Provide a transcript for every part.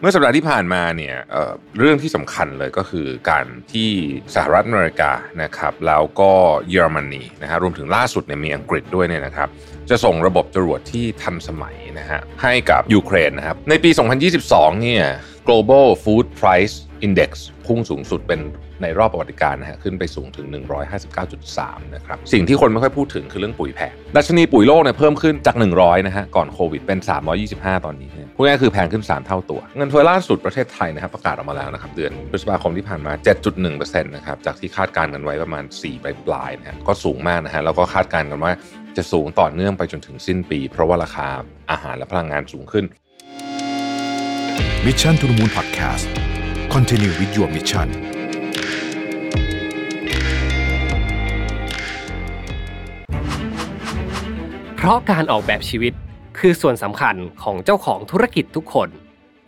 เมื่อสัปดาห์ที่ผ่านมาเนี่ยเเรื่องที่สำคัญเลยก็คือการที่สหรัฐอเมริกานะครับแล้วก็เยอรมนีนะฮะรวมถึงล่าสุดเนี่ยมีอังกฤษด้วยเนี่ยนะครับจะส่งระบบจรวดที่ทันสมัยนะฮะให้กับยูเครนนะครับในปี 2022 เนี่ย global food price index พุ่งสูงสุดเป็นในรอบประวัติการนะฮะขึ้นไปสูงถึง 159.3 นะครับ สิ่งที่คนไม่ค่อยพูดถึงคือเรื่องปุ๋ยแพงดัชนีปุ๋ยโลกเนี่ยเพิ่มขึ้นจาก 100 นะฮะก่อนโควิดเป็น 325 ตอนนี้ พูดง่ายคือแพงขึ้น 3 เท่าตัว เงินเฟ้อล่าสุดประเทศไทยนะครับประกาศออกมาแล้วนะครับเดือนพฤษภาคมที่ผ่านมา 7.1%นะครับจากที่คาดการณ์กันไว้ประมาณ 4 ปลายปลายนะฮะก็สูงมากนะฮะแล้วก็คาดการณ์กันว่าจะสูงต่อเนื่องไปจนถึงสิ้นปี เพราะว่าราคาอาหารและพลังงานสูงขึ้น Mission to the Moon Podcast Continue with your mission เพราะการออกแบบชีวิต คือส่วนสำคัญของเจ้าของธุรกิจทุกคน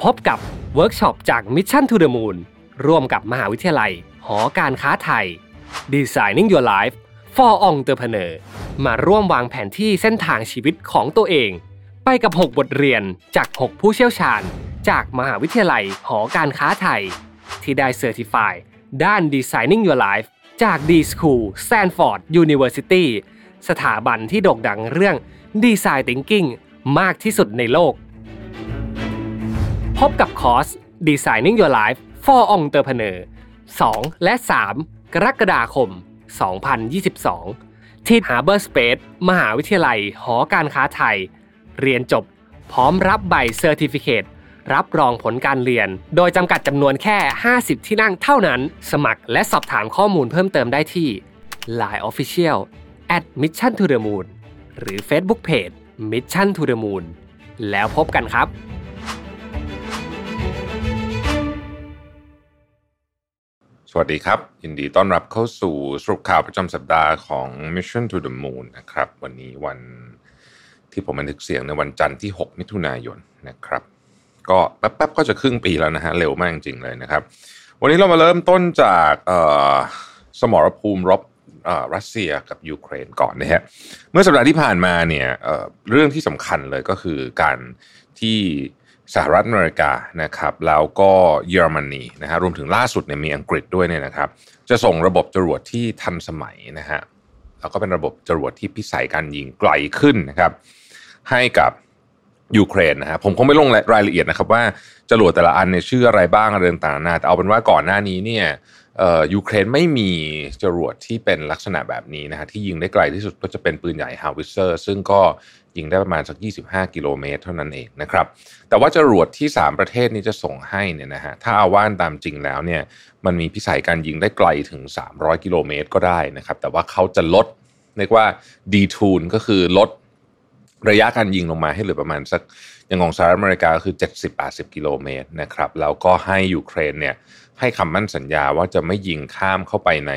พบกับเวิร์กช็อปจาก Mission to the Moon ร่วมกับมหาวิทยาลัย หอการค้าไทย Designing Your Life for Entrepreneur มาร่วมวางแผนที่เส้นทางชีวิตของตัวเอง ไปกับ 6 บทเรียนจาก 6 ผู้เชี่ยวชาญ จากมหาวิทยาลัยหอการค้าไทย ที่ได้ certified ด้าน Designing Your Life จาก d.school Stanford University สถาบันที่โด่งดังเรื่อง Design Thinking มากที่สุดในโลก พบกับ course Designing Your Life for Entrepreneur 2 และ 3 กรกฎาคม 2022 ที่ Harbor Space มหาวิทยาลัยหอการค้าไทย เรียนจบพร้อมรับใบ certificate รับรองผลการเรียน โดยจำกัดจำนวนแค่ 50 ที่นั่งเท่านั้น สมัครและสอบถามข้อมูลเพิ่มเติมได้ที่ Line Official at Mission to the Moon หรือ Facebook Page Mission to the Moon แล้วพบกันครับสวัสดีครับ ยินดีต้อนรับเข้าสู่สรุปข่าวประจำสัปดาห์ของ Mission to the Moon นะครับ วันนี้วันที่ผมบันทึกเสียงในวันจันทร์ที่ 6 มิถุนายนนะครับ ก็แป๊บๆก็จะครึ่งปีแล้วนะฮะ เร็วมากจริงๆเลยนะครับ วันนี้เรามาเริ่มต้นจากสมรภูมิรบ รัสเซียกับยูเครนก่อนนะฮะเมื่อสัปดาห์ที่ผ่านมาเนี่ยเเรื่องที่สำคัญเลยก็คือการที่สหรัฐอเมริกานะครับแล้วก็เยอรมนีนะฮะรวมถึงล่าสุดเนี่ยมีอังกฤษด้วยเนี่ยนะครับ จะส่งระบบจรวดที่ทันสมัยนะฮะแล้วก็เป็นระบบจรวดที่พิสัยการยิงไกลขึ้นนะครับ ให้กับยูเครนนะฮะผมคงไม่ลงรายละเอียดนะครับว่าจรวดแต่ละอันเนี่ยชื่ออะไรบ้างอะไรต่างๆนาแต่เอาเป็นว่าก่อนหน้านี้เนี่ย ยูเครนไม่มีจรวดที่เป็นลักษณะแบบนี้นะฮะที่ยิงได้ไกลที่สุดก็จะเป็นปืนใหญ่ฮาวิเซอร์ ซึ่งก็ยิงได้ประมาณสัก 25 กิโลเมตรเท่านั้นเองนะครับ แต่ว่าจรวดที่ 3 ประเทศนี้จะส่งให้เนี่ยนะฮะถ้าเอาว่านตามจริงแล้วเนี่ยมันมีพิสัยการยิงได้ไกลถึง 300 กิโลเมตรก็ได้นะครับ แต่ว่าเขาจะลดเรียกว่าดีทูนก็คือลดระยะการยิงลงมาให้เหลือประมาณสักอย่างของสหรัฐอเมริกาคือ 70-80 กิโลเมตรนะครับแล้วก็ให้ยูเครนเนี่ย ให้คำมั่นสัญญาว่าจะไม่ยิงข้ามเข้าไปใน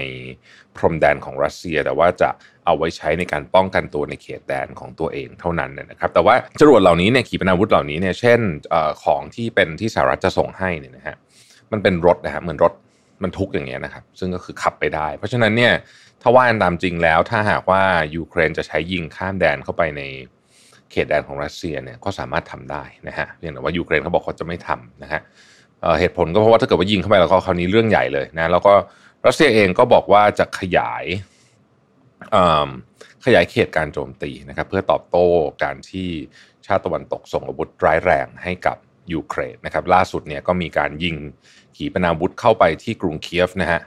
พรมแดนของรัสเซีย แต่ว่าจะเอาไว้ใช้ในการป้องกันตัวในเขตแดนของตัวเองเท่านั้นนะครับ แต่ว่าจรวดเหล่านี้เนี่ยขีปนาวุธเหล่านี้เนี่ยเช่นอของที่เป็นที่สหรัฐจะส่งให้เนี่ยนะฮะมันเป็นรถนะฮะเหมือนรถมันทุกอย่างเงี้ยนะครับ ซึ่งก็คือขับไปได้ เพราะฉะนั้นเนี่ยถ้าว่าตามจริงแล้ว ถ้าหากว่ายูเครนจะใช้ยิงข้ามแดนเข้าไปในเขตแดนของรัสเซียเนี่ยก็สามารถทำได้นะฮะเพียงแต่ว่ายูเครนเขาบอกเขาจะไม่ทำนะฮะ เหตุผลก็เพราะว่าถ้าเกิดว่ายิงเข้าไปแล้วก็คราวนี้เรื่องใหญ่เลยนะแล้วก็รัสเซียเองก็บอกว่าจะขยายขยายเขตการโจมตีนะครับเพื่อตอบโต้การที่ชาติตะวันตกส่งอาวุธร้ายแรงให้กับยูเครนนะครับล่าสุดเนี่ยก็มีการยิงขีปนาวุธเข้าไปที่กรุงเคียฟนะฮะ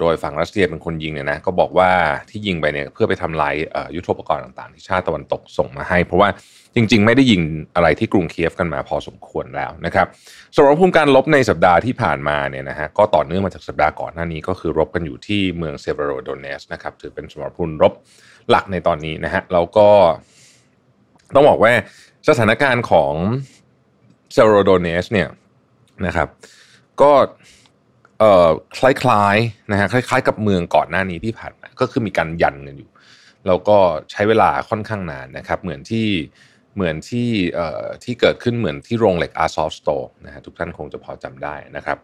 โดยฝั่งรัสเซียเป็นคนยิงเนี่ยนะก็บอกว่าที่ยิงไปเนี่ยเพื่อไปทำลายยุทโธปกรณ์ต่างๆ ที่ชาติตะวันตกส่งมาให้ เพราะว่า จริง ๆ ไม่ได้ยิงอะไรที่กรุงเคียฟกันมาพอสมควรแล้วนะครับสำหรับภูมิการลบในสัปดาห์ที่ผ่านมาเนี่ยนะฮะก็ต่อเนื่องมาจากสัปดาห์ก่อนหน้านี้ก็คือรบกันอยู่ที่เมืองเซเวโรโดเนสนะครับถือเป็นสมรภูมิรบหลักในตอนนี้นะฮะแล้วก็ต้องบอกว่าสถานการณ์ของเซเวโรโดเนสเนี่ยนะครับ ก็เอ่อคล้ายๆนะฮะคล้าย ๆ กับเมืองก่อนหน้านี้ที่ผ่านมาก็คือมีการยันกันอยู่แล้วก็ใช้เวลาค่อนข้างนานนะครับ เหมือนที่ เหมือนที่ที่เกิดขึ้นเหมือนที่โรงเหล็กอาร์ซอฟสโตร์นะฮะทุกท่านคงจะพอจำได้นะครับ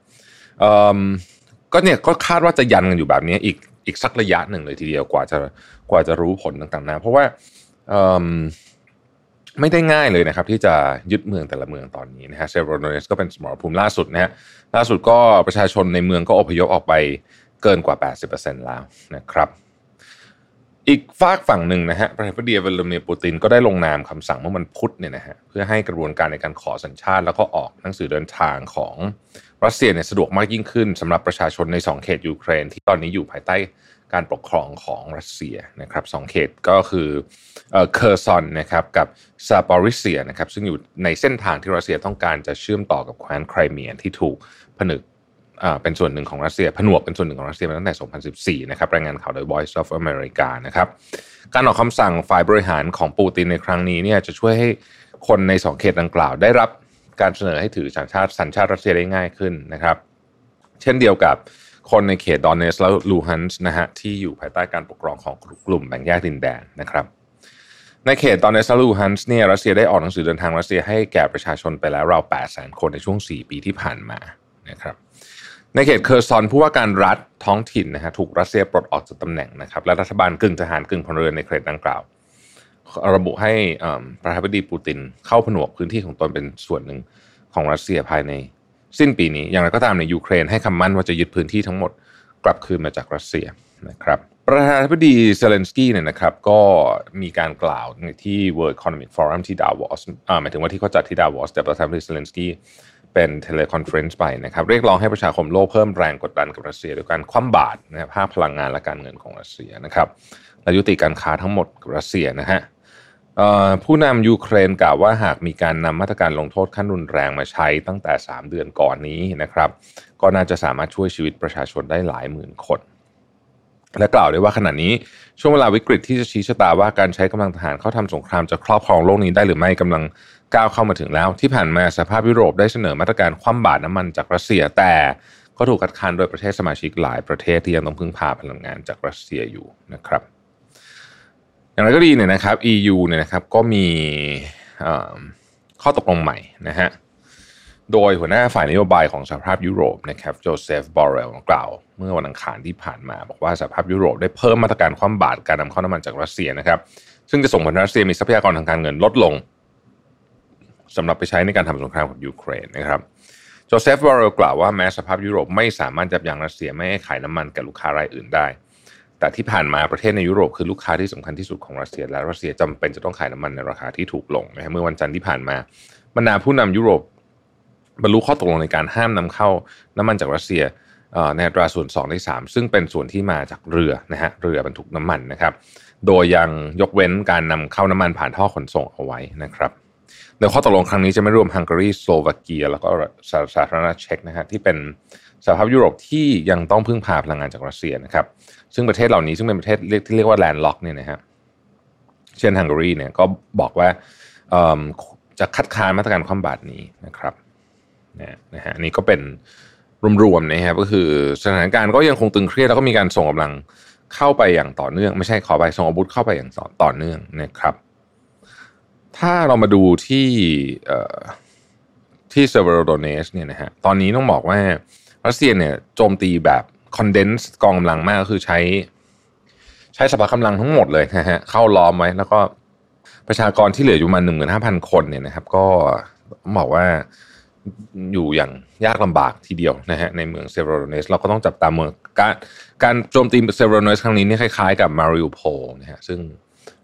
ก็เนี่ยก็คาดว่าจะยันกันอยู่แบบนี้อีกอีกสักระยะหนึ่งเลยทีเดียวกว่าจะกว่าจะรู้ผลต่างๆนะเพราะว่าไม่ได้ง่ายเลยนะครับ ที่จะยึดเมืองแต่ละเมืองตอนนี้นะฮะเซโรโดเนสก็เป็นสมรภูมิล่าสุดนะฮะล่าสุดก็ประชาชนในเมืองก็อพยพออกไปเกินกว่า 80%แล้วนะครับ อีกฝากฝั่งหนึ่งนะฮะประธานาธิบดีวลาดิเมียร์ปูตินก็ได้ลงนามคำสั่งเมื่อวันพุธเนี่ยนะฮะเพื่อให้กระบวนการในการขอสัญชาติ แล้วก็ออกหนังสือเดินทางของรัสเซียเนี่ยสะดวกมากยิ่งขึ้นสำหรับประชาชนใน 2 เขตยูเครน ที่ตอนนี้อยู่ภายใต้การปกครองของรัสเซียนะครับสองเขตก็คือเคอร์ซอนนะครับกับซาปอริเซียนะครับซึ่งอยู่ในเส้นทางที่รัสเซียต้องการจะเชื่อมต่อกับแคว้นไครเมียที่ถูกผนึก เป็นส่วนหนึ่งของรัสเซีย ผนวกเป็นส่วนหนึ่งของรัสเซียมาตั้งแต่ 2014 นะครับรายงานข่าวโดย Voice of America นะครับการออกคำสั่งฝ่ายบริหารของปูตินในครั้งนี้เนี่ยจะช่วยให้คนในสองเขตดังกล่าว ได้รับการเสนอให้ถือสัญชาติสัญชาติรัสเซียได้ง่ายขึ้นนะครับ เช่นเดียวกับคนในเขตดอนเนสและลูฮันส์นะฮะที่อยู่ภายใต้การปกครองของกลุ่มแบ่งแยกดินแดนนะครับในเขตดอนเนสละลูฮันส์เนี่ยรัสเซียได้ออกหนังสือเดินทางรัสเซียให้แก่ประชาชนไปแล้วราว8 0 0 0 0คนในช่วง 4 ปีที่ผ่านมานะครับ ในเขตเคอร์ซอนผู้ว่าการรัฐท้องถิ่นนะฮะถูกรัสเซียปลดออกจากตำแหน่งนะครับและรัฐบาลกึ่งทหารกึ่งพลเรือนในเขตดังกล่าว ระบุให้ประธานาธิบดีปูตินเข้าผนวกพื้นที่ของตนเป็นส่วนหนึ่งของรัสเซียภายในสิ้นปีนี้ อย่างไรก็ตามในยูเครนให้คำมั่นว่าจะยึดพื้นที่ทั้งหมดกลับคืนมาจากรัสเซียนะครับประธานาธิบดีเซเลนสกี้เนี่ยนะครับก็มีการกล่าวที่ World Economic Forum ที่ดาวอสหมายถึงว่าที่เขาจัดที่ดาวอสแต่ประธานาธิบดีเซเลนสกี้ เป็น teleconference ไปนะครับเรียกร้องให้ประชาคมโลกเพิ่มแรงกดดันกับรัสเซียด้วยการคว่ำบาตรนะครับภาคพลังงานและการเงินของรัสเซียนะครับและยุติการค้าทั้งหมดกับรัสเซียนะฮะผู้นำยูเครนกล่าวว่าหากมีการนำมาตรการลงโทษขั้นรุนแรงมาใช้ตั้งแต่ 3 เดือนก่อนนี้นะครับ ก็น่าจะสามารถช่วยชีวิตประชาชนได้หลายหมื่นคน และกล่าวได้ว่าขณะนี้ช่วงเวลาวิกฤตที่จะชี้ชะตาว่าการใช้กำลังทหารเข้าทำสงครามจะครอบครองโลกนี้ได้หรือไม่กำลังก้าวเข้ามาถึงแล้ว ที่ผ่านมาสภาพยุโรปได้เสนอมาตรการคว่ำบาตรน้ำมันจากรัสเซียแต่ก็ถูกคัดค้านโดยประเทศสมาชิกหลายประเทศที่ยังต้องพึ่งพาพลังงานจากรัสเซียอยู่นะครับ อย่างไรก็ดีเนี่ยนะครับ EU เนี่ยนะครับก็มีข้อตกลงใหม่นะฮะ โดยหัวหน้าฝ่ายนโยบายของสหภาพยุโรปนะครับโจเซฟบอร์เรลกล่าว เมื่อวันอังคารที่ผ่านมา บอกว่าสหภาพยุโรปได้เพิ่มมาตรการคว่ำบาตรการนำเข้าน้ำมันจากรัสเซียนะครับ ซึ่งจะส่งผลให้รัสเซียมีทรัพยากรทางการเงินลดลงสำหรับไปใช้ในการทำสงครามกับยูเครนนะครับโจเซฟบอร์เรลกล่าวว่าแม้สหภาพยุโรปไม่สามารถยับยั้งรัสเซียไม่ให้ขายน้ำมันกับลูกค้ารายอื่นได้ แต่ที่ผ่านมาประเทศในยุโรปคือลูกค้าที่สำคัญที่สุดของรัสเซีย และรัสเซียจำเป็นจะต้องขายน้ำมันในราคาที่ถูกลงนะครเมื่อวันจันทร์ที่ผ่านมาบรรดาผู้นำยุโรป บรรลุข้อตกลงในการห้ามนำเข้าน้ำมันจากรัสเซียในอัตราส่วน2ใน3 ซึ่งเป็นส่วนที่มาจากเรือนะฮะเรือบรรทุกน้ำมันนะครับ โดยยังยกเว้นการนำเข้าน้ำมันผ่านท่อขนส่งเอาไว้นะครับโดยข้อตกลงครั้งนี้จะไม่รวมฮังการีสโลวาเกีย แล้วก็สาธารณรัฐเช็กนะฮะที่เป็นสหภาพยุโรปที่ยังต้องพึ่งพาพลังงานจากรัสเซียนะครับ ซึ่งประเทศเหล่านี้ซึ่งเป็นประเทศเรียกที่เรียกว่าแลนด์ล็อกเนี่ยนะฮะเช่นฮังการีเนี่ยก็บอกว่าจะคัดค้านมาตรการคว่ำบาตรนี้นะครับ นะฮะนี่ก็เป็นรวมๆนะครับก็คือสถานการณ์ก็ยังคงตึงเครียดแล้วก็มีการส่งกำลังเข้าไปอย่างต่อเนื่อง ไม่ใช่ขอไปส่งอาวุธเข้าไปอย่างต่อเนื่องนะครับ ถ้าเรามาดูที่ที่เซเวโรโดเนตสก์เนี่ยนะฮะตอนนี้ต้องบอกว่ารัสเซียเนี่ยโจมตีแบบ condensed กองกำลังมากก็คือใช้ ใช้สรรพกำลังทั้งหมดเลยนะฮะเข้าล้อมไว้ แล้วก็ประชากรที่เหลืออยู่มาหนึ่งหมื่นห้าพันคนเนี่ยนะครับ ก็บอกว่า อยู่อย่างยากลำบากทีเดียวนะฮะในเมืองเซเวโรโดเนตสก์เราก็ต้องจับตามเมืองการการโจมตีเซเวโรโดเนตสก์ครั้งนี้นี่คล้ายๆกับมาริอูโปลนะฮะซึ่ง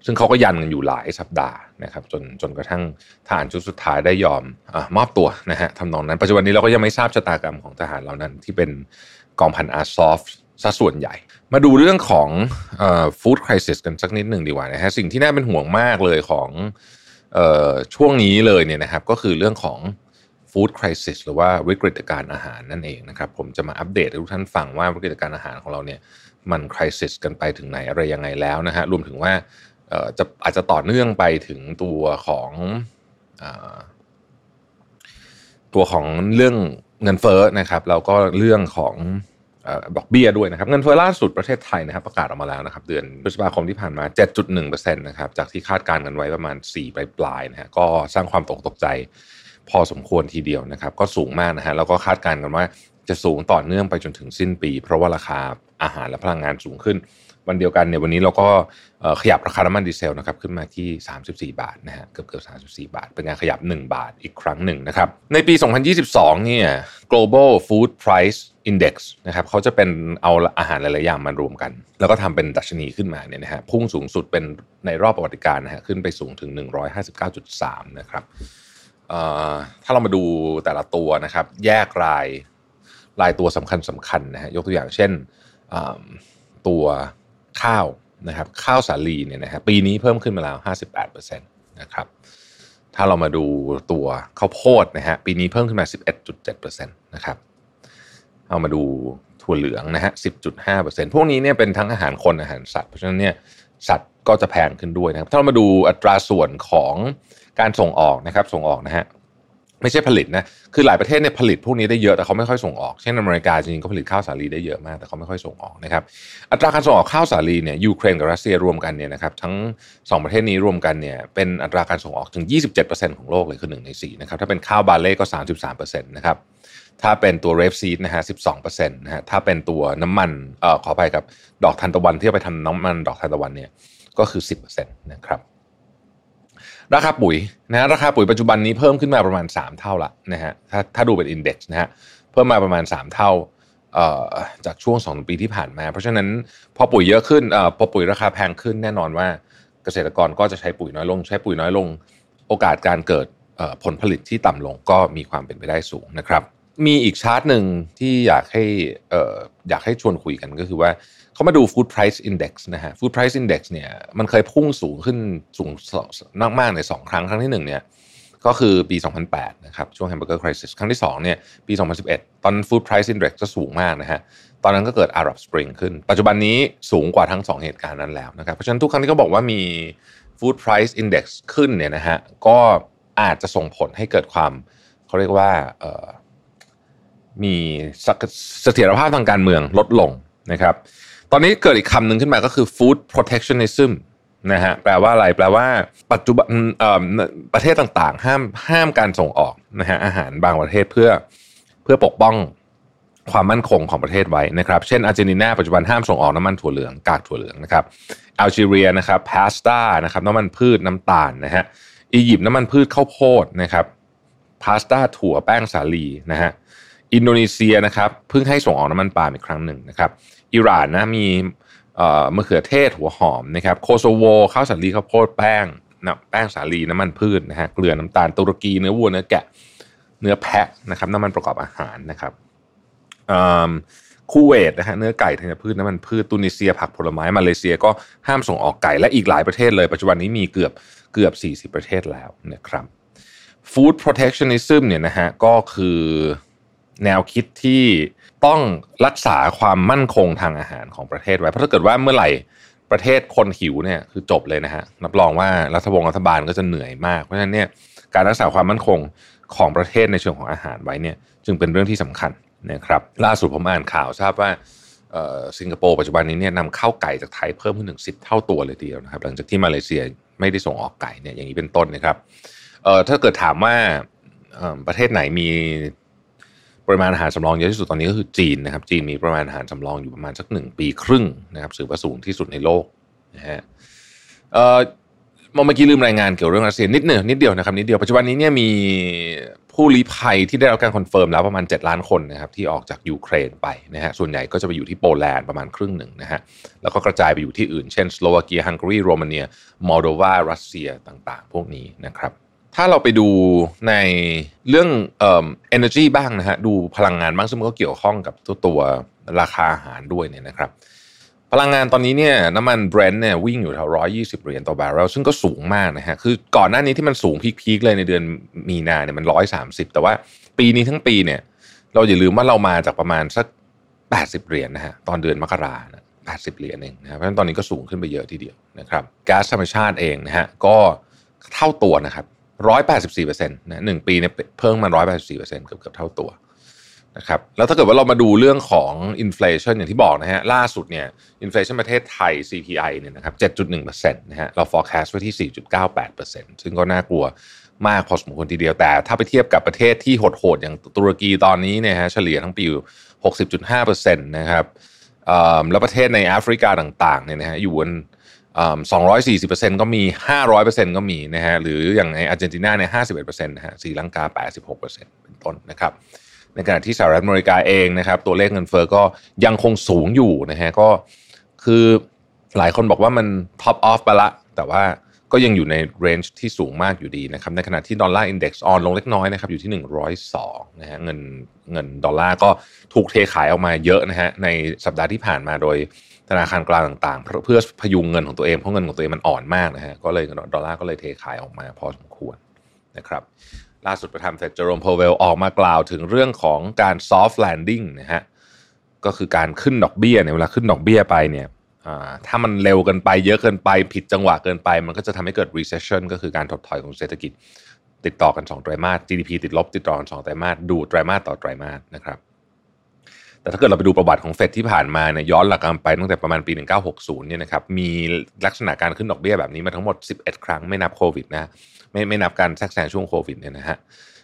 ซึ่งเขาก็ยันกันอยู่หลายสัปดาห์นะครับจนจนกระทั่งทหารชุดสุดท้ายได้ยอมอมอบตัวนะฮะทำนองนั้น ปัจจุบันนี้เราก็ยังไม่ทราบชะตากรรมของทหารเหล่านั้น ที่เป็นกองพันอาซอฟซะส่วนใหญ่ มาดูเรื่องของฟู้ดคริสิสกันสักนิดหนึ่งดีกว่านะฮะสิ่งที่น่าเป็นห่วงมากเลยของช่วงนี้เลยเนี่ยนะครับก็คือเรื่องของ ฟู้ดคริสิสหรือว่าวิกฤตการอาหารนั่นเองนะครับ ผมจะมาอัปเดตให้ทุกท่านฟังว่าวิกฤตการอาหารของเราเนี่ยมันคริสิสกันไปถึงไหนอะไรยังไงแล้วนะฮะรวมถึงว่าจะอาจจะต่อเนื่องไปถึงตัวของตัวของเรื่องเงินเฟ้อนะครับแล้วก็เรื่องของดอกเบี้ยด้วยนะครับเงินเฟ้อล่าสุดประเทศไทยนะครับ ประกาศออกมาแล้วนะครับ เดือนพฤษภาคมที่ผ่านมา 7.1%นะครับจากที่คาดการณ์กันไว้ประมาณ 4 ปลายปลายนะฮะก็สร้างความตกตกใจ พอสมควรทีเดียวนะครับ ก็สูงมากนะฮะแล้วก็คาดการณ์กันว่าจะสูงต่อเนื่องไปจนถึงสิ้นปี เพราะว่าราคาอาหารและพลังงานสูงขึ้น วันเดียวกันเนี่ยวันนี้เราก็ขยับราคาน้ำมันดีเซลนะครับขึ้นมาที่ 34 บาทนะฮะเกือบเกือบ34 บาท เป็นการขยับ 1 บาทอีกครั้งหนึ่งนะครับในปี 2022 เนี่ย global food price index นะครับเขาจะเป็นเอาอาหารหลาย ๆ อย่างมารวมกัน แล้วก็ทำเป็นดัชนีขึ้นมาเนี่ยนะฮะพุ่งสูงสุดเป็นในรอบประวัติการนะฮะขึ้นไปสูงถึง 159.3 นะครับ ถ้าเรามาดูแต่ละตัวนะครับ แยกรายรายตัวสำคัญสำคัญนะฮะยกตัวอย่างเช่นตัวข้าวนะครับข้าวสาลีเนี่ยนะฮะปีนี้เพิ่มขึ้นมาแล้ว 58%นะครับถ้าเรามาดูตัวข้าวโพดนะฮะปีนี้เพิ่มขึ้นมา 11.7%นะครับเอามาดูถั่วเหลืองนะฮะ 10.5%พวกนี้เนี่ยเป็นทั้งอาหารคนอาหารสัตว์ เพราะฉะนั้นเนี่ย สัตว์ก็จะแพงขึ้นด้วยนะครับ ถ้าเรามาดูอัตราส่วนของการส่งออกนะครับ ส่งออกนะฮะไม่ใช่ผลิตนะ คือหลายประเทศเนี่ยผลิตพวกนี้ได้เยอะแต่เขาไม่ค่อยส่งออก เช่นอเมริกาจริงๆก็ผลิตข้าวสาลีได้เยอะมาก แต่เขาไม่ค่อยส่งออกนะครับ อัตราการส่งออกข้าวสาลีเนี่ยยูเครนกับรัสเซียรวมกันเนี่ยนะครับทั้ง 2 ประเทศนี้รวมกันเนี่ยเป็นอัตราการส่งออกถึง 27%ของโลกเลยคือ1ใน4นะครับถ้าเป็นข้าวบาเล่ก็ 33%นะครับ ถ้าเป็นตัว rapeseed นะฮะ12%นะฮะถ้าเป็นตัวน้ำมันเอ่อขออภัยครับ ดอกทานตะวันที่เอาไปทำน้ำมันดอกทานตะวันเนี่ยก็คือ10%นะครับราคาปุ๋ยนะราคาปุ๋ยปัจจุบันนี้เพิ่มขึ้นมาประมาณ 3 เท่าละนะฮะถ้าถ้าดูเป็นอินเด็กซ์นะฮะเพิ่มมาประมาณ 3 เท่าจากช่วง 2 ปีที่ผ่านมา เพราะฉะนั้นพอปุ๋ยเยอะขึ้นพอปุ๋ยราคาแพงขึ้นแน่นอนว่าเกษตรกรก็จะใช้ปุ๋ยน้อยลง ใช้ปุ๋ยน้อยลง โอกาสการเกิดผลผลิตที่ต่ำลงก็มีความเป็นไปได้สูงนะครับ มีอีกชาร์ตหนึ่งที่อยากให้อยากให้ชวนคุยกันก็คือว่าเขามาดู Food Price Index นะฮะ Food Price Index เนี่ยมันเคยพุ่งสูงขึ้นสูงมากๆใน2ครั้งครั้งที่1เนี่ยก็คือปี 2008 นะครับ ช่วง Hamburger Crisis ครั้งที่2เนี่ยปี 2011 ตอน Food Price Index จะสูงมากนะฮะ ตอนนั้นก็เกิด Arab Spring ขึ้น ปัจจุบันนี้สูงกว่าทั้ง 2 เหตุการณ์นั้นแล้วนะครับ เพราะฉะนั้นทุกครั้งที่เขาบอกว่ามี Food Price Index ขึ้นเนี่ยนะฮะก็อาจจะส่งผลให้เกิดความเขาเรียกว่า มีเสถียรภาพทางการเมืองลดลงนะครับ ตอนนี้เกิดอีกคำหนึ่งขึ้นมาก็คือ food protectionism นะฮะแปลว่าอะไรแปลว่าปัจจุบันประเทศต่างๆ ห้ามห้ามการส่งออกนะฮะอาหารบางประเทศเพื่อเพื่อปกป้องความมั่นคงของประเทศไว้นะครับ เช่นอาร์เจนตินาปัจจุบันห้ามส่งออกน้ำมันถั่วเหลืองกากถั่วเหลืองนะครับอัลจีเรียนะครับพาสต้านะครับน้ำมันพืชน้ำตาลนะฮะอียิปต์น้ำมันพืชข้าวโพดนะครับพาสต้าถั่วแป้งสาลีนะฮะ อินโดนีเซียนะครับเพิ่งให้ส่งออกน้ำมันปาล์มอีกครั้งหนึ่งนะครับอิหร่านนะมีมะเขือเทศหัวหอมนะครับโคโซโวข้าวสาลีข้าวโพดแป้งนะแป้งสาลีน้ำมันพืชนะฮะเกลือน้ำตาลตุรกีเนื้อวัวเนื้อแกะเนื้อแพะนะครับน้ำมันประกอบอาหารนะครับคูเวตนะฮะเนื้อไก่ธัญพืชน้ำมันพืชตุนิเซีย ผักผลไม้มาเลเซียก็ห้ามส่งออกไก่และอีกหลายประเทศเลย ปัจจุบันนี้มีเกือบเกือบ 40 ประเทศแล้วนะครับ Food Protectionism เนี่ยนะฮะก็คือ แนวคิดที่ต้องรักษาความมั่นคงทางอาหารของประเทศไว้ เพราะถ้าเกิดว่าเมื่อไหร่ประเทศคนหิวเนี่ยคือจบเลยนะฮะรับรองว่ารัฐบงรัฐบาลก็จะเหนื่อยมาก เพราะฉะนั้นเนี่ยการรักษาความมั่นคงของประเทศในเชิงของอาหารไว้เนี่ยจึงเป็นเรื่องที่สำคัญนะครับล่าสุดผมอ่านข่าวทราบว่าสิงคโปร์ปัจจุบันนี้เนี่ยนำข้าวไก่จากไทยเพิ่มขึ้นถึงสิบเท่าตัวเลยทีเดียวนะครับหลังจากที่มาเลเซียไม่ได้ส่งออกไก่เนี่ยอย่างนี้เป็นต้นนะครับถ้าเกิดถามว่าประเทศไหนมี ปริมาณอาหารสำรองเยอะที่สุดตอนนี้ก็คือจีนนะครับ จีนมีปริมาณอาหารสำรองอยู่ประมาณสักหนึ่งปีครึ่งนะครับถือว่าสูงที่สุดในโลกนะฮะเอ่อเมื่อกี้ลืมรายงานเกี่ยวเรื่องรัสเซียนิดหนึ่งนิดเดียวนะครับนิดเดียวปัจจุบันนี้เนี่ยมีผู้ลี้ภัยที่ได้รับการ confirm แล้วประมาณ 7 ล้านคนนะครับที่ออกจากยูเครนไปนะฮะส่วนใหญ่ก็จะไปอยู่ที่โปแลนด์ประมาณครึ่งหนึ่งนะฮะแล้วก็กระจายไปอยู่ที่อื่น เช่นสโลวาเกียฮังการีโรมาเนียมอลโดวารัสเซียต่างๆ พวกนี้นะครับ ถ้าเราไปดูในเรื่องเอ่อ energy บ้างนะฮะดูพลังงานบ้างซึ่งมันก็เกี่ยวข้องกับตัวตัวราคาอาหารด้วยเนี่ยนะครับ พลังงานตอนนี้เนี่ยน้ำมันเบรนท์เนี่ยวิ่งอยู่แถวร้อยยี่สิบเหรียญต่อบาร์เรลซึ่งก็สูงมากนะฮะคือก่อนหน้านี้ที่มันสูง peak ๆเลยในเดือนมีนาเนี่ยมันร้อยสามสิบแต่ว่าปีนี้ทั้งปีเนี่ย เราอย่าลืมว่าเรามาจากประมาณสักแปดสิบเหรียญนะฮะตอนเดือนมกราแปดสิบเหรียญเองนะเพราะฉะนั้นตอนนี้ก็สูงขึ้นไปเยอะทีเดียวนะครับก๊าซธรรมชาติเองนะฮะก็เท่าตัวนะครับ ร้อยแปดสิบสี่เปอร์เซ็นต์นะหนึ่งปีเนี่ยเพิ่มมาร้อยแปดสิบสี่เปอร์เซ็นต์เกือบเกือบเท่าตัวนะครับแล้วถ้าเกิดว่าเรามาดูเรื่องของ inflation อย่างที่บอกนะฮะล่าสุดเนี่ย inflation ประเทศไทย CPI เนี่ยนะครับเจ็ดจุดหนึ่งเปอร์เซ็นต์นะฮะเรา forecast ไว้ที่สี่จุดเก้าแปดเปอร์เซ็นต์ซึ่งก็น่ากลัวมากพอสมควรทีเดียวแต่ ถ้าไปเทียบกับประเทศที่โหดๆ อย่างตุรกีตอนนี้เนี่ยฮะเฉลี่ยทั้งปีอยู่หกสิบจุดห้าเปอร์เซ็นต์นะครับแล้วประเทศในแอฟริกาต่างๆเนี่ยนะฮะอยู่บน สองร้อยสี่สิบเปอร์เซ็นก็มีห้าร้อยเปอร์เซ็นต์ก็มีนะฮะหรืออย่างในอาร์เจนตินาเนี่ยห้าสิบเอ็ดเปอร์เซ็นต์นะฮะศรีลังกาแปดสิบหกเปอร์เซ็นต์เป็นต้นนะครับในขณะที่สหรัฐอเมริกาเองนะครับตัวเลขเงินเฟ้อก็ยังคงสูงอยู่นะฮะก็คือหลายคนบอกว่ามันtop off ไปละ แต่ว่าก็ยังอยู่ใน range ที่สูงมากอยู่ดีนะครับในขณะที่ dollar index อ่อนลงเล็กน้อยนะครับอยู่ที่ 102นะฮะเงินเงินดอลลาร์ก็ถูกเทขายออกมาเยอะนะฮะในสัปดาห์ที่ผ่านมาโดย ธนาคารกลางต่างๆ เพื่อพยุงเงินของตัวเองเพราะเงินของตัวเองมันอ่อนมากนะฮะก็เลยดอลลาร์ก็เลยเทขายออกมาพอสมควรนะครับล่าสุดประธานเฟดเจอโรมพาวเวลล์ออกมากล่าวถึงเรื่องของการ soft landing นะฮะก็คือการขึ้นดอกเบี้ยเนี่ยเวลาขึ้นดอกเบี้ยไปเนี่ยถ้ามันเร็วเกินไปเยอะเกินไป ผิดจังหวะเกินไป มันก็จะทำให้เกิด recession ก็คือการถดถอยของเศรษฐกิจ ติดต่อกัน 2 ไตรมาส GDP ติดลบติดต่อกัน 2 ไตรมาส ดูไตรมาสต่อไตรมาสนะครับ แต่ถ้าเกิดเราไปดูประวัติของเฟดที่ผ่านมาเนี่ยย้อนหลักการไปตั้งแต่ประมาณปี 1960 เนี่ยนะครับมีลักษณะการขึ้นดอกเบี้ยแบบนี้มาทั้งหมด 11 ครั้งไม่นับโควิดนะไม่ไม่นับการแทรกแซงช่วงโควิดเนี่ยนะฮะ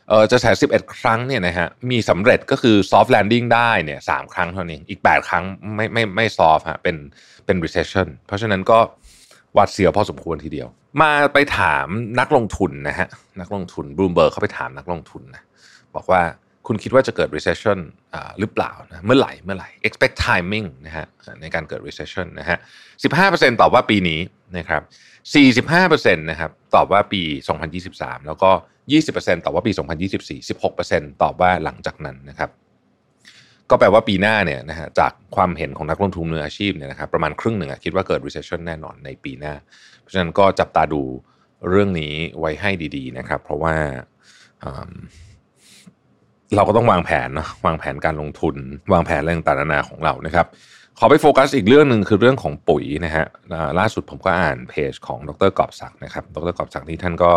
เออจะแถสิบเอ็ดครั้งเนี่ยนะฮะมีสำเร็จก็คือ soft landing ได้เนี่ยสามครั้งเท่านี้อีก 8 ครั้งไม่ไม่ไม่ soft ฮะเป็นเป็น recession เพราะฉะนั้นก็หวัดเสียวพอสมควรทีเดียว มาไปถามนักลงทุนนะฮะนักลงทุนบลูมเบิร์กเขาไปถามนักลงทุนนะบอกว่า คุณคิดว่าจะเกิด recession อ่าหรือเปล่านะเมื่อไหร่เมื่อไหร่ expect timing นะฮะในการเกิด recession นะฮะ 15%ตอบว่าปีนี้นะครับ 45%นะครับตอบว่าปี 2023 แล้วก็ 20%ตอบว่าปี 2024 16%ตอบว่าหลังจากนั้นนะครับ ก็แปลว่าปีหน้าเนี่ยนะฮะจากความเห็นของนักลงทุนมืออาชีพเนี่ยนะครับประมาณครึ่งหนึ่งคิดว่าเกิด recession แน่นอนในปีหน้า เพราะฉะนั้นก็จับตาดูเรื่องนี้ไว้ให้ดี ๆ นะครับ เพราะว่า เราก็ต้องวางแผนนะวางแผนการลงทุน วางแผนเรื่องต่างๆนานาของเรานะครับ ขอไปโฟกัสอีกเรื่องหนึ่งคือเรื่องของปุ๋ยนะฮะล่าสุดผมก็อ่านเพจของดรกอบศักดิ์นะครับ ดรกอบศักดิ์ที่ท่านก็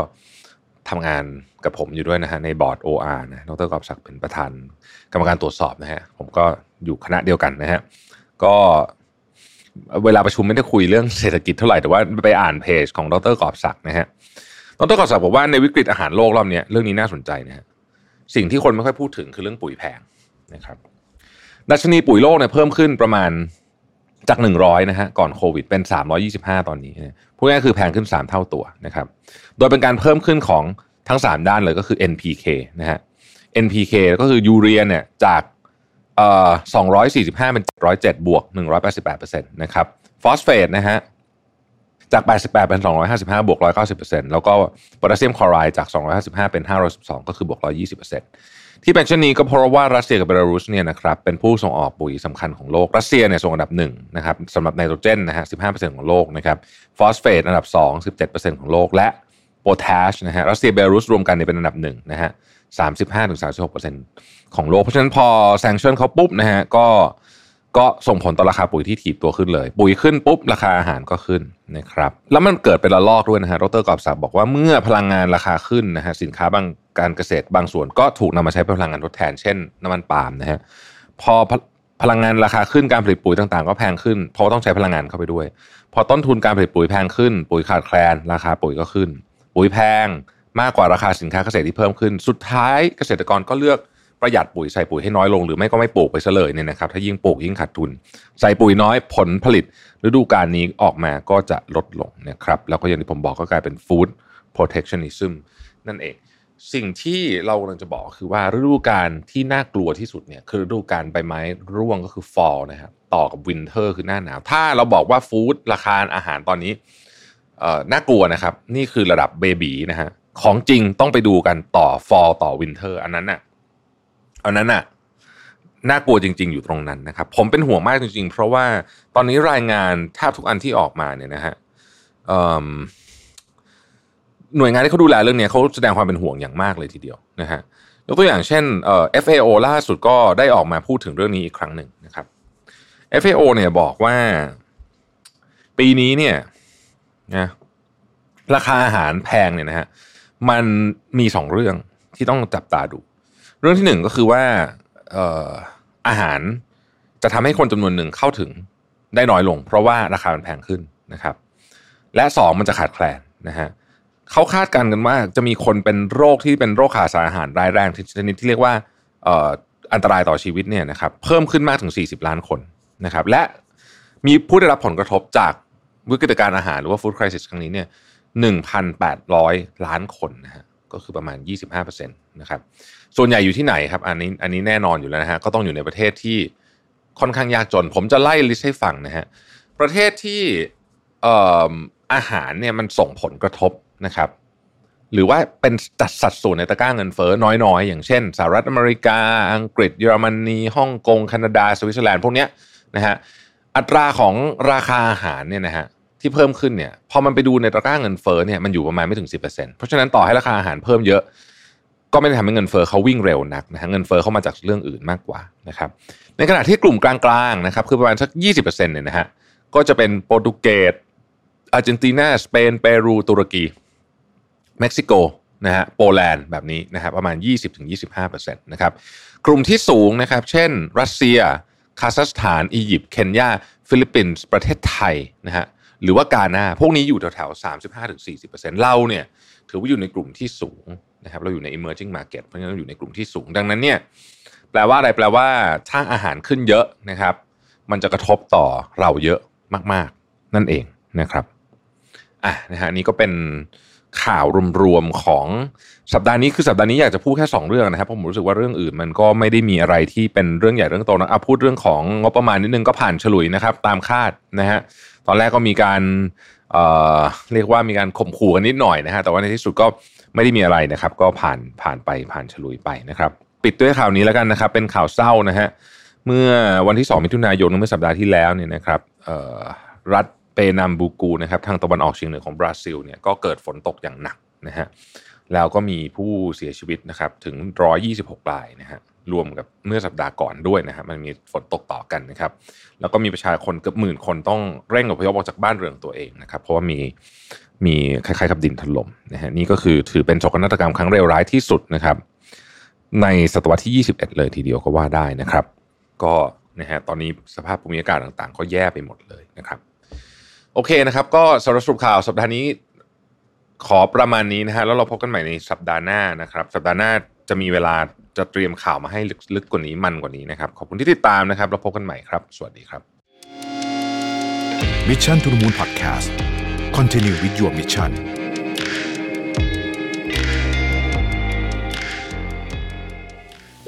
ทำงานกับผมอยู่ด้วยนะฮะในบอร์ด OR นะดรกอบศักดิ์เป็นประธานกรรมการตรวจสอบนะฮะผมก็อยู่คณะเดียวกันนะฮะก็เวลาประชุมไม่ได้คุยเรื่องเศรษฐกิจเท่าไหร่แต่ว่าไปอ่านเพจของดรกอบศักดิ์นะฮะดรกอบศักดิ์บอกว่าในวิกฤตอาหารโลกรอบนี้เรื่องนี้น่าสนใจนะฮะ สิ่งที่คนไม่ค่อยพูดถึงคือเรื่องปุ๋ยแพงนะครับดัชนีปุ๋ยโลกเนี่ยเพิ่มขึ้นประมาณจาก 100นะฮะก่อนโควิดเป็น 325 ตอนนี้พูดง่ายคือแพงขึ้น 3 เท่าตัวนะครับโดยเป็นการเพิ่มขึ้นของทั้ง 3 ด้านเลยก็คือ NPK นะฮะ NPK ก็คือยูเรียเนี่ยจากเอ่อ245 เป็น 707 บวก 188%นะครับฟอสเฟตนะฮะ จาก 88 เป็น 255 บวก 190%แล้วก็โพแทสเซียมคลอไรด์จาก 255 เป็น 512 ก็คือบวก 120%ที่เป็นเช่นนี้ก็เพราะว่ารัสเซียกับเบลารุสเนี่ยนะครับเป็นผู้ส่งออกปุ๋ยสำคัญของโลก รัสเซียเนี่ยส่งอันดับหนึ่งนะครับสำหรับไนโตรเจนนะฮะ 15%ของโลกนะครับฟอสเฟตอันดับ 2 17%ของโลก และโพแทสนะฮะรัสเซียเบลารุสรวมกันเนี่ยเป็นอันดับหนึ่งนะฮะ35-36%ของโลก เพราะฉะนั้นพอ sanction เขาปุ๊บนะฮะก็ก็ส่งผลต่อราคาปุ๋ยที่ถีบตัวขึ้นเลย ปุ๋ยขึ้นปุ๊บราคาอาหารก็ขึ้น นะครับแล้วมันเกิดเป็นระลอกด้วยนะฮะดรกอบศักดิ์บอกว่าเมื่อพลังงานราคาขึ้นนะฮะสินค้าบางการเกษตรบางส่วนก็ถูกนำมาใช้เป็นพลังงานทดแทน เช่นน้ำมันปาล์มนะฮะพอพลังงานราคาขึ้นการผลิตปุ๋ยต่างๆ ก็แพงขึ้น เพราะต้องใช้พลังงานเข้าไปด้วย พอต้นทุนการผลิตปุ๋ยแพงขึ้น ปุ๋ยขาดแคลน ราคาปุ๋ยก็ขึ้น ปุ๋ยแพงมากกว่าราคาสินค้าเกษตรที่เพิ่มขึ้น สุดท้ายเกษตรกรก็เลือก ประหยัดปุ๋ยใส่ปุ๋ยให้น้อยลง หรือไม่ก็ไม่ปลูกไปซะเลยเนี่ยนะครับถ้ายิ่งปลูกยิ่งขาดทุน ใส่ปุ๋ยน้อยผลผลิตฤดูกาลนี้ออกมาก็จะลดลงนะครับแล้วก็อย่างที่ผมบอกก็กลายเป็น food protectionism นั่นเอง สิ่งที่เรากำลังจะบอกคือว่าฤดูกาลที่น่ากลัวที่สุดเนี่ยคือฤดูกาลใบไม้ร่วงก็คือ fall นะครับต่อกับ winter คือหน้าหนาว ถ้าเราบอกว่าฟู้ดราคาอาหารตอนนี้เอ่อน่ากลัวนะครับ นี่คือระดับเบบีนะฮะของจริงต้องไปดูกันต่อ fall ต่อ winter อันนั้นน่ะ อันนั้นน่ะน่ากลัวจริง ๆ อยู่ตรงนั้นนะครับ ผมเป็นห่วงมากจริง ๆ เพราะว่าตอนนี้รายงานแทบทุกอันที่ออกมาเนี่ยนะฮะหน่วยงานที่เขาดูแลเรื่องนี้เขาแสดงความเป็นห่วงอย่างมากเลยทีเดียวนะฮะยกตัวอย่างเช่นเอ่อ FAO ล่าสุดก็ได้ออกมาพูดถึงเรื่องนี้อีกครั้งหนึ่งนะครับ FAO เนี่ยบอกว่าปีนี้เนี่ยนะราคาอาหารแพงเนี่ยนะฮะมันมีสองเรื่องที่ต้องจับตาดู รื่องที่หนึ่งก็คือว่าอาหารจะทำให้คนจำนวนหนึ่งเข้าถึงได้น้อยลง เพราะว่าราคามันแพงขึ้นนะครับ และสองมันจะขาดแคลนนะฮะเขาคาดการณ์กันว่าจะมีคนเป็นโรคที่เป็นโรคขาดสารอาหารรายแรงชนิดที่เรียกว่าอันตรายต่อชีวิตเนี่ยนะครับเพิ่มขึ้นมากถึง 40 ล้านคนนะครับ และมีผู้ได้รับผลกระทบจากวิกฤตการณ์อาหารหรือว่า food crisis ครั้งนี้เนี่ย1,800 ล้านคนนะฮะ ก็คือประมาณ 25%นะครับส่วนใหญ่อยู่ที่ไหนครับอันนี้อันนี้แน่นอนอยู่แล้วนะฮะก็ต้องอยู่ในประเทศที่ค่อนข้างยากจน ผมจะไล่ list ให้ฟังนะฮะประเทศที่อาหารเนี่ยมันส่งผลกระทบนะครับ หรือว่าเป็นจัดสัดส่วนในตะกร้าเงินเฟ้อน้อยๆ อย่างเช่นสหรัฐอเมริกา อังกฤษ เยอรมนีฮ่องกงแคนาดา สวิตเซอร์แลนด์พวกเนี้ยนะฮะอัตราของราคาอาหารเนี่ยนะฮะ ที่เพิ่มขึ้นเนี่ยพอมันไปดูในตะกร้าเงินเฟ้อเนี่ยมันอยู่ประมาณไม่ถึง 10%เพราะฉะนั้นต่อให้ราคาอาหารเพิ่มเยอะ ก็ไม่ได้ทำให้เงินเฟ้อเขาวิ่งเร็วนักนะฮะเงินเฟ้อเขามาจากเรื่องอื่นมากกว่านะครับในขณะที่กลุ่มกลางๆนะครับคือประมาณสัก 20%เนี่ยนะฮะก็จะเป็นโปรตุเกสอาร์เจนตินาสเปนเปรูตุรกีเม็กซิโกนะฮะโปแลนด์แบบนี้นะครับประมาณ 20-25%นะครับกลุ่มที่สูงนะครับเช่น รัสเซียคาซัคสถาน อียิปต์เคนยา ฟิลิปปินส์ ประเทศไทยนะฮะ หรือว่ากาหน้าพวกนี้อยู่แถวๆ35-40%เปอร์เซ็นต์เราเนี่ยถือว่าอยู่ในกลุ่มที่สูงนะครับเราอยู่ใน emerging market เพราะฉะนั้นเราอยู่ในกลุ่มที่สูงดังนั้นเนี่ยแปลว่าอะไรแปลว่าถ้าอาหารขึ้นเยอะนะครับ มันจะกระทบต่อเราเยอะมากๆ นั่นเองนะครับอะนะฮะนี่ก็เป็น ข่าวรวมๆของสัปดาห์นี้คือสัปดาห์นี้อยากจะพูดแค่ 2 เรื่องนะครับเพราะผมรู้สึกว่าเรื่องอื่นมันก็ไม่ได้มีอะไรที่เป็นเรื่องใหญ่เรื่องโตนะเอาพูดเรื่องของงบประมาณนิดนึงก็ผ่านฉลุยนะครับ ตามคาดนะฮะตอนแรกก็มีการเเรียกว่ามีการข่มขู่กันนิดหน่อยนะฮะแต่ว่าในที่สุดก็ไม่ได้มีอะไรนะครับ ก็ผ่านผ่านไปผ่านฉลุยไปนะครับ ปิดด้วยข่าวนี้แล้วกันนะครับ เป็นข่าวเศร้านะฮะเมื่อวันที่ 2 มิถุนายนเมื่อสัปดาห์ที่แล้วเนี่ยนะครับรัฐ เปนัมบูกูนะครับทางตะวันออกเฉียงเหนือของบราซิลเนี่ยก็เกิดฝนตกอย่างหนักนะฮะแล้วก็มีผู้เสียชีวิตนะครับถึง 126รายนะฮะรวมกับเมื่อสัปดาห์ก่อนด้วยนะฮะมันมีฝนตกต่อกันนะครับ แล้วก็มีประชาชนเกือบหมื่นคนต้องเร่งอพยพออกจากบ้านเรือนตัวเองนะครับ เพราะว่ามีมีคล้ายๆกับดินถล่มนะฮะนี่ก็คือถือเป็นโศกนาฏกรรมครั้งเลวร้ายที่สุดนะครับ ในศตวรรษที่ 21 เลยทีเดียวก็ว่าได้นะครับ ก็นะฮะตอนนี้สภาพภูมิอากาศต่างๆ ก็แย่ไปหมดเลยนะครับ โอเคนะครับ ก็สรุปข่าวสัปดาห์นี้ขอประมาณนี้นะฮะแล้วเราพบกันใหม่ในสัปดาห์หน้านะครับ สัปดาห์หน้าจะมีเวลาจะเตรียมข่าวมาให้ลึกกว่านี้มันกว่านี้นะครับ ขอบคุณที่ติดตามนะครับ เราพบกันใหม่ครับ สวัสดีครับ Mission to the Moon Podcast Continue with your mission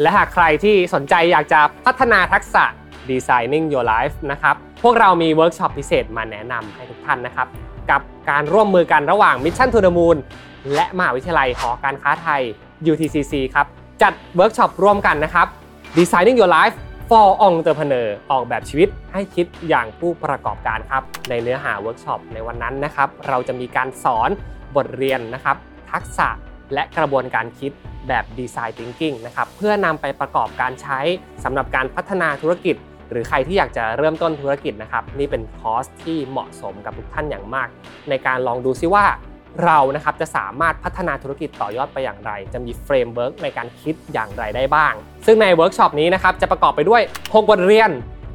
และหากใครที่สนใจอยากจะพัฒนาทักษะ Designing Your Life นะครับ พวกเรามีเวิร์กช็อปพิเศษมาแนะนำให้ทุกท่านนะครับ กับการร่วมมือกันระหว่าง Mission to the Moon และมหาวิทยาลัยหอการค้าไทย UTCC ครับ จัดเวิร์กช็อปร่วมกันนะครับ Designing Your Life for Entrepreneur ออกแบบชีวิตให้คิดอย่างผู้ประกอบการครับ ในเนื้อหาเวิร์กช็อปในวันนั้นนะครับ เราจะมีการสอนบทเรียนนะครับ ทักษะและกระบวนการคิดแบบดีไซน์ Thinking นะครับ เพื่อนำไปประกอบการใช้สำหรับการพัฒนาธุรกิจ หรือใครที่อยากจะเริ่มต้นธุรกิจนะครับนี่เป็นคอร์สที่เหมาะสมกับทุกท่านอย่างมาก ในการลองดูซิว่าเรานะครับจะสามารถพัฒนาธุรกิจต่อยอดไปอย่างไร จะมี framework ในการคิดอย่างไรได้บ้าง ซึ่งในเวิร์กช็อปนี้นะครับจะประกอบไปด้วย 6 บทเรียน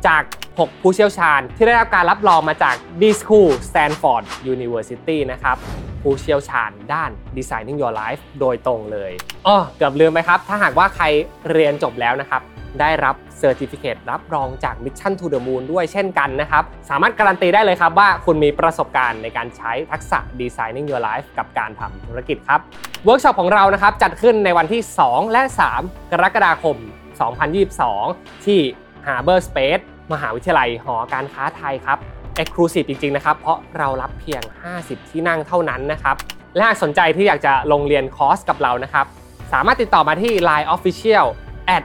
จาก 6 ผู้เชี่ยวชาญ ที่ได้รับการรับรองมาจาก D School Stanford University นะครับผู้เชี่ยวชาญด้าน Designing Your Life โดยตรงเลยอ๋อเกือบลืมไปครับ ถ้าหากว่าใครเรียนจบแล้วนะครับ ได้รับ certificate รับรองจาก Mission to the Moon ด้วยเช่นกันนะครับ สามารถการันตีได้เลยครับว่าคุณมีประสบการณ์ในการใช้ทักษะ Designing Your Life กับการทำธุรกิจครับเวิร์กช็อปของเรานะครับจัดขึ้นในวันที่ 2 และ 3 กรกฎาคม 2022 ที่ Harbor Space มหาวิทยาลัยหอการค้าไทยครับ Exclusive จริง ๆ นะครับ เพราะเรารับเพียง 50 ที่นั่งเท่านั้นนะครับ และหากสนใจที่อยากจะลงเรียนคอร์สกับเรานะครับ สามารถติดต่อมาที่ Line Official at